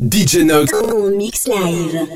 DJ Nox. En mix live.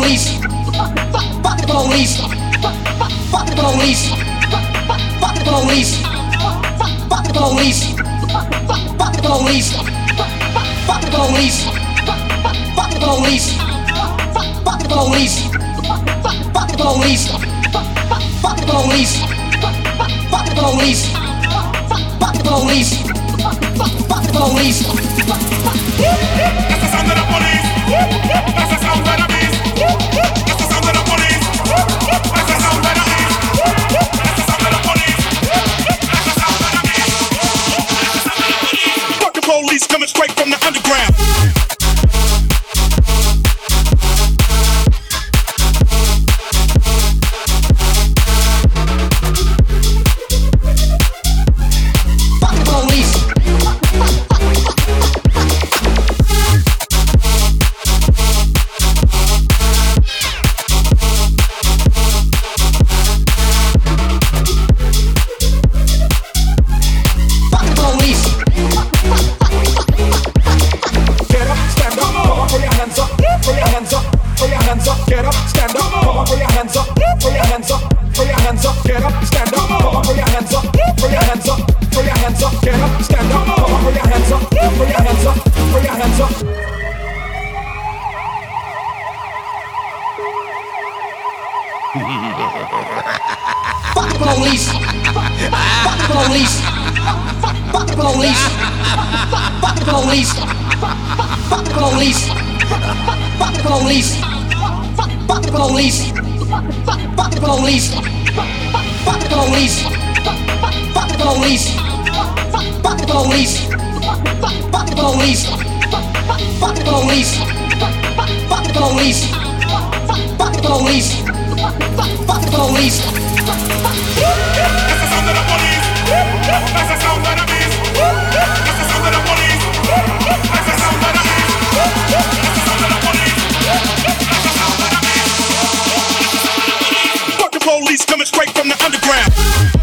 police. Fuck the police. Fuck the police. Fuck the police. Fuck the police. Fuck the police. Fuck the police. Fuck the police. Fuck the police. Fuck the police. Fuck the police. Fuck the police. Fuck the police. Fuck the police. That's the sound of the police. That's the sound of the police. police. Fuck the police. Fuck the police. Fuck the police. Fuck the police. Fuck the police. Fuck the police. Fuck the police. Fuck the police. Fuck the police. Fuck the police. Fuck the police. Fuck the police. That's the sound of the police. That's the sound of the police! That's the sound of the police. Fuck the police coming straight from the underground.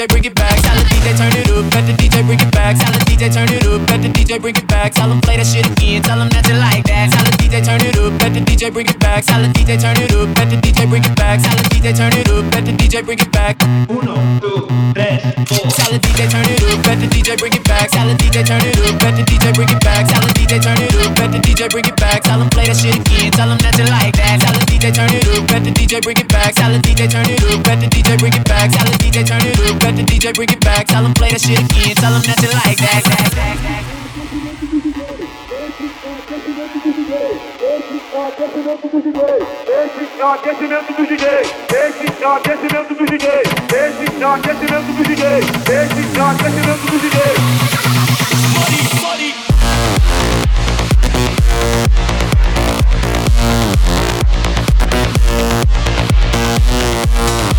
DJ bring it back. Tell the DJ turn it up. Let the DJ bring it back. Tell the DJ turn it up. Let the DJ bring it back. Tell him play that shit again. Tell him that you like that. Tell the DJ turn it up. Let the DJ bring it back. Tell the DJ turn it up. Let the DJ bring it back. Tell the DJ turn it up. Let the DJ bring it back. Uno, dos, tres, four. Tell the DJ turn it up. Let the DJ bring it back. Tell the DJ turn it up. Let the DJ bring it back. Tell the DJ turn it up. Let the DJ bring it back. Tell him play that shit again. DJ turn it up, let the DJ bring it back. Tell the DJ turn it up, let the DJ bring it back. Tell the DJ turn it up, let the DJ bring it back. Tell him play that shit again, tell him that you like that. that, that, that. Esse já desce dentro do DJ, esse já desce dentro do DJ, esse já desce dentro do DJ. Uh.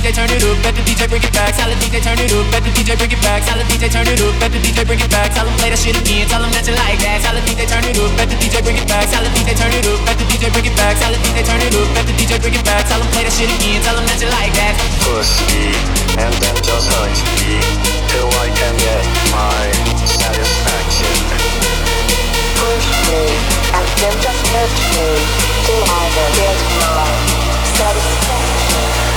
DJ turn it up, let the DJ bring it back. Tell the DJ turn it up, let the DJ bring it back. Tell the DJ turn it up, let the DJ bring it back. Tell them play that shit again, tell them that you like that. Tell the DJ turn it up, let the DJ bring it back. Tell the DJ turn it up, let the DJ bring it back. Tell the DJ turn it up, let the DJ bring it back. Tell them play that shit again, tell them that you like that. Pussy, and then just hurt me till I can get my satisfaction. Push me, and then just hurt me till I can get my satisfaction.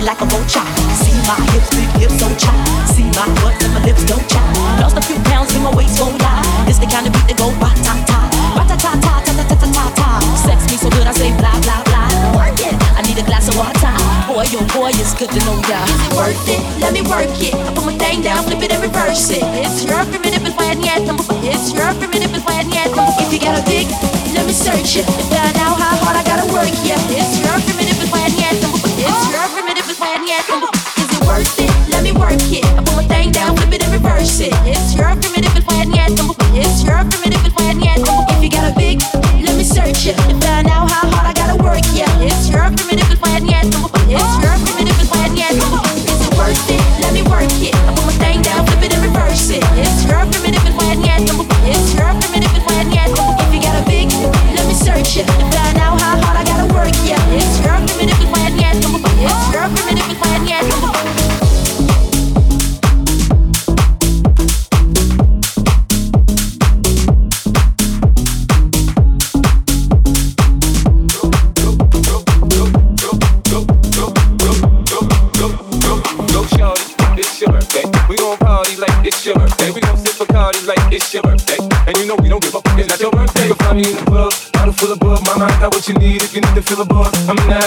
It like a vulture. See my hips, big hips, so chop. See my butt and my lips don't chop. Lost a few pounds in my waist, oh yeah. It's the kind of beat that go ba ta ta, ba ta ta ta ta ta ta ta ta. Sex me so good I say blah blah blah. Work it. I need a glass of water. Boy, oh boy, it's good to know ya. Is it worth it? Let me work it. I put my thing down, flip it and reverse it. It's your primitive and flat yet. It's your primitive and flat yet. If you got a big, let me search it find out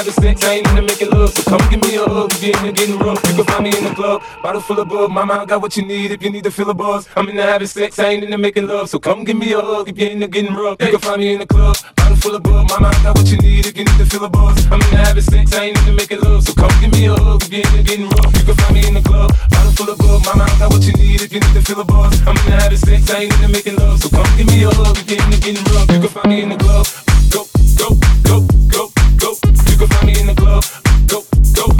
The sex, I ain't into making love. So come give me a hug if you're into getting rough. You can find me in the club, bottle full of bug. Mama, I got what you need if you need to fill a buzz. I'm in the having sex, I ain't into making love. So come give me a hug if you're into getting rough. You can find me in the club, bottle full of bug. Mama, I got what you need if you need to fill a buzz. I'm in the having sex, I ain't into making love. So come give me a hug if you're into getting rough. You can find me in the club, bottle full of bug. Mama, I got what you need if you need to fill a buzz. I'm in the having sex, I ain't into making love. So come give me a hug if you're into getting rough. You can find me in the club. Go, go, go, go, go around me in the club. Go, go,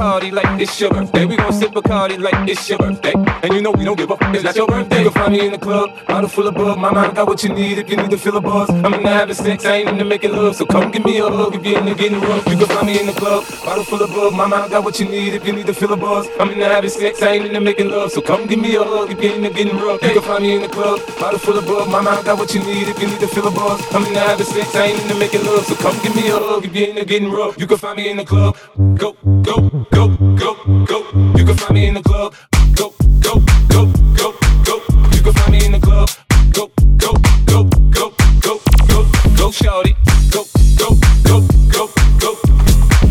party like it's your birthday. We gon' sip Bacardi like it's your birthday. And you know we don't give up, it's not your birthday. You can find me in the club, bottle full of bug. Mama, I got what you need if you need to feel a buzz. I'm in the having sex, I ain't into making love. So come give me a hug if you're into getting rough. You can find me in the club, bottle full of bug. My mind got what you need if you need to feel a buzz. I'm in the having sex, I ain't into making love. So come give me a hug if you're into getting rough. You can find me in the club, bottle full of bug. Mama, I got what you need if you need to feel a buzz. I'm in the having sex, I ain't into making love. So come give me a hug if you're into getting rough. You can find me in the club. Go, go, go, go, go. You can find me in the club. Go, go, go, go, go. You can find me in the club. Go, go, go, go, go, go. Go, shorty. Go, go, go, go, go.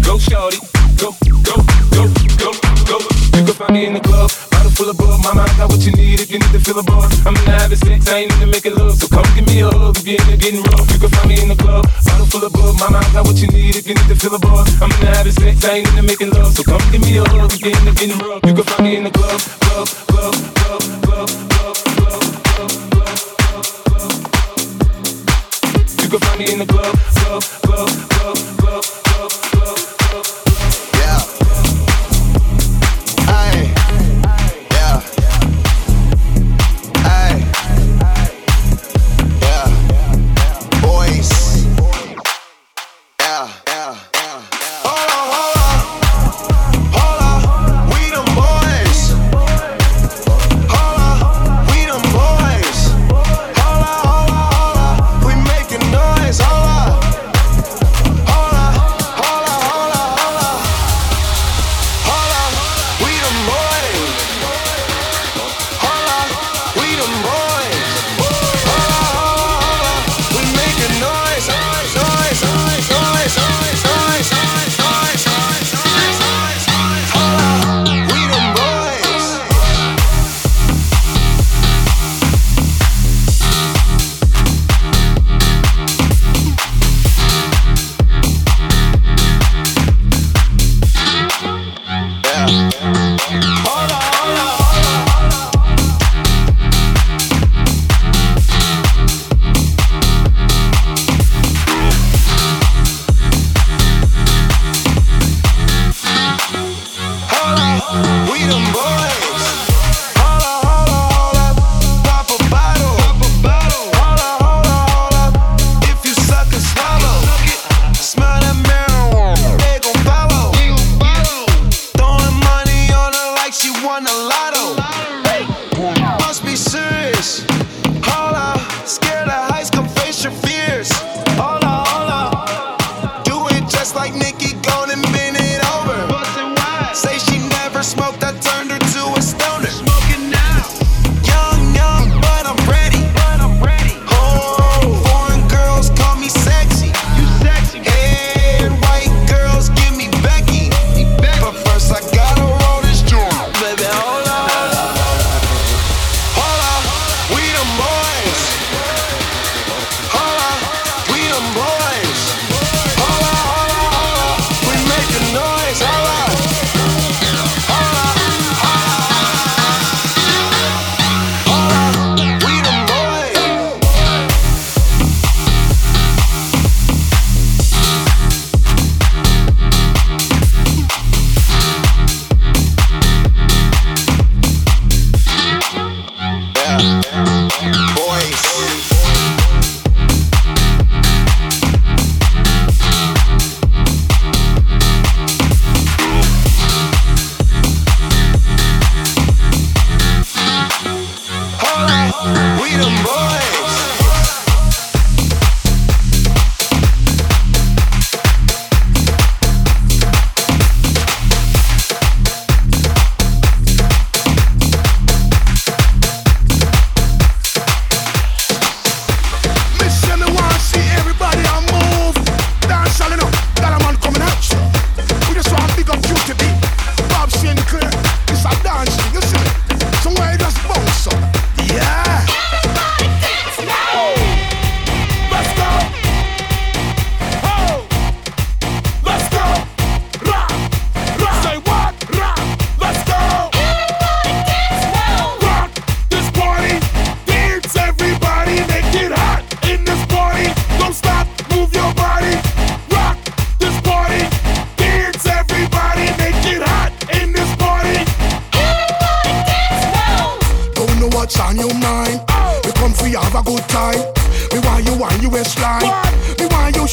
Go, shorty. Go, go, go, go, go. You can find me in the full of bug. Mama, I got what you need if you need to feel a buzz. I'm in the having sex, I ain't into making love. So come give me a hug if you're getting rough. You can find me in the club. Bottle full of bug. Mama, I got what you need if you need to feel a buzz. I'm in the having sex, I ain't into making love. So come give me a hug if you're into getting rough. You can find me in the club, club, club, club, club, club, club, club, club, club. You can find me in the club,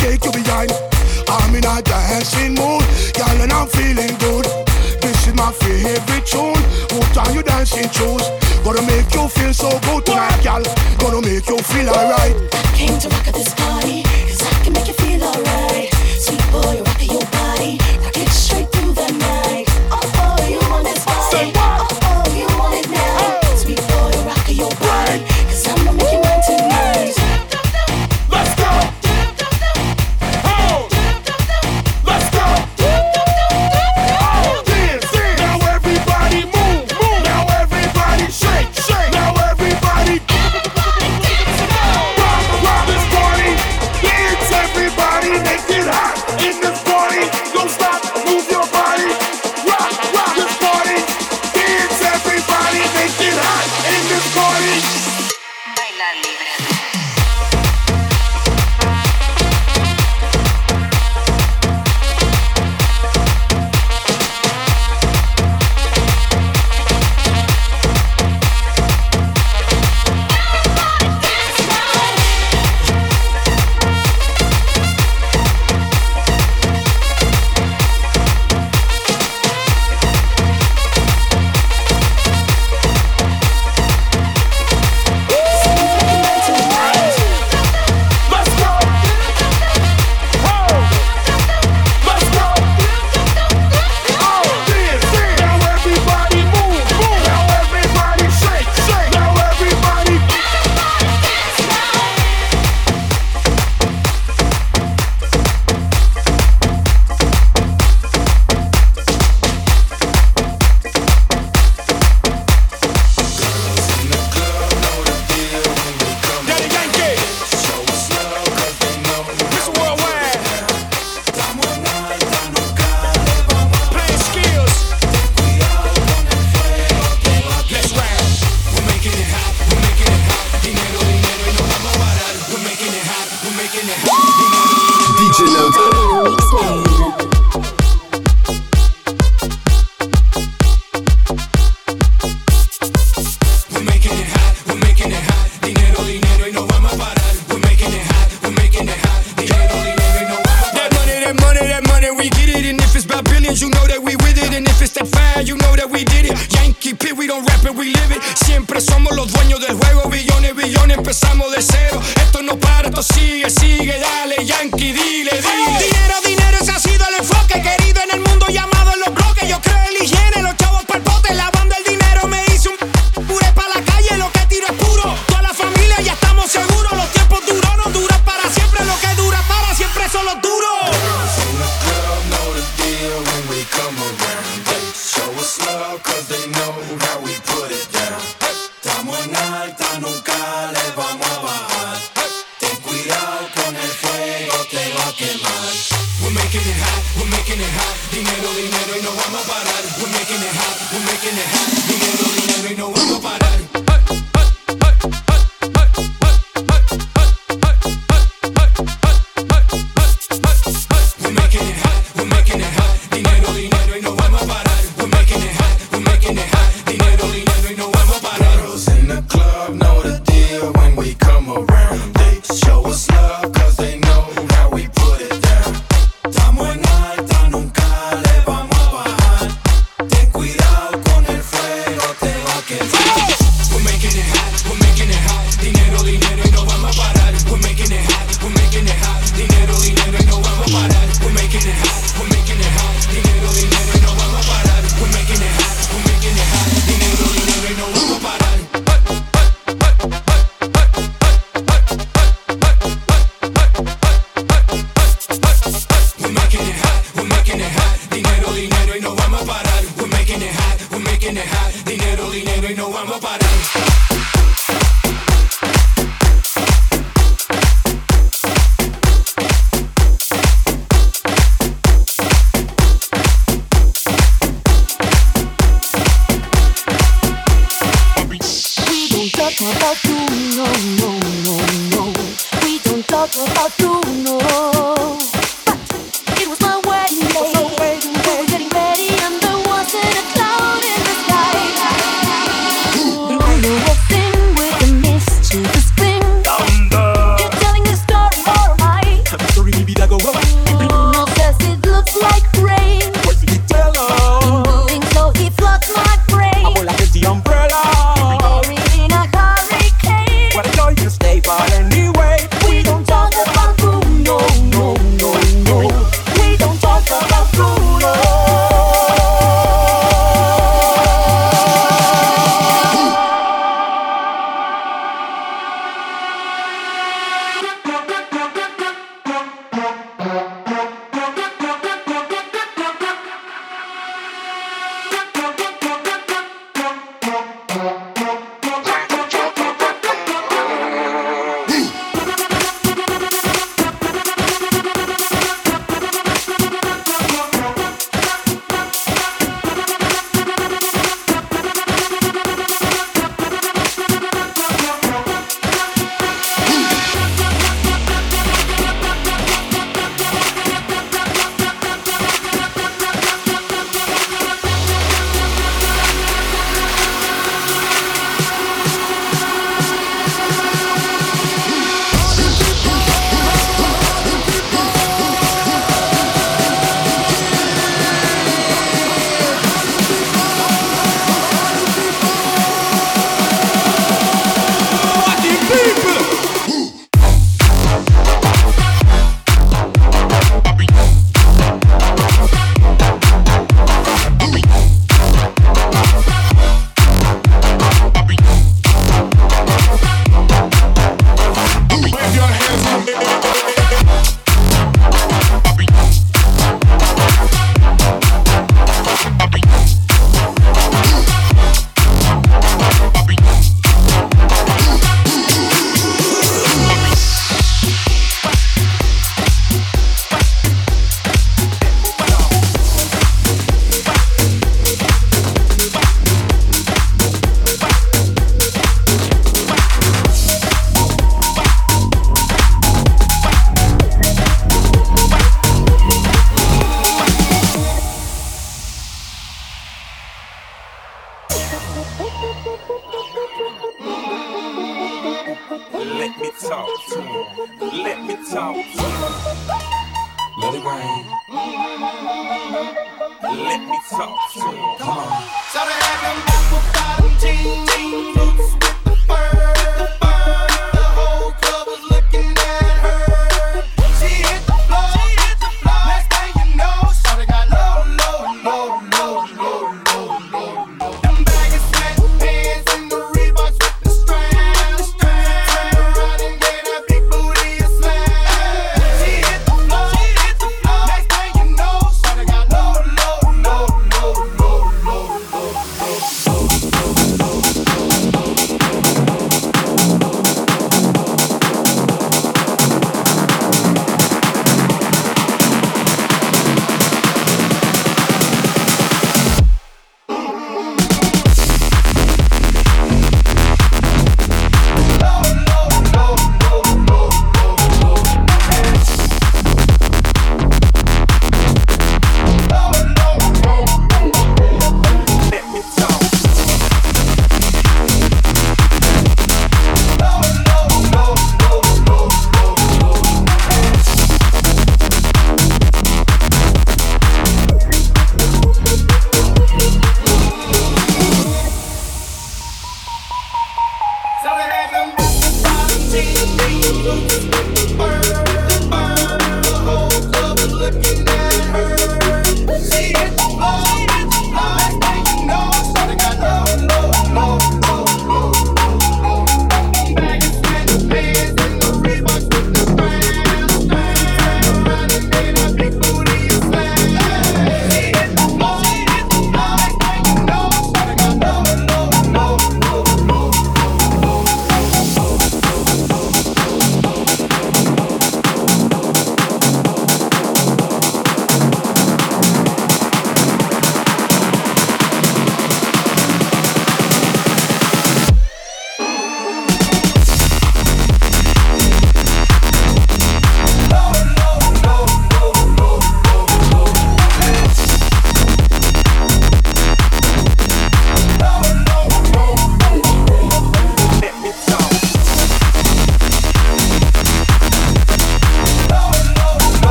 shake your behind. I'm in a dancing mood, girl, and I'm feeling good. This is my favorite tune. What are you dancing to? Gonna make you feel so good tonight, girl. Gonna make you feel alright. I came to rock at this party.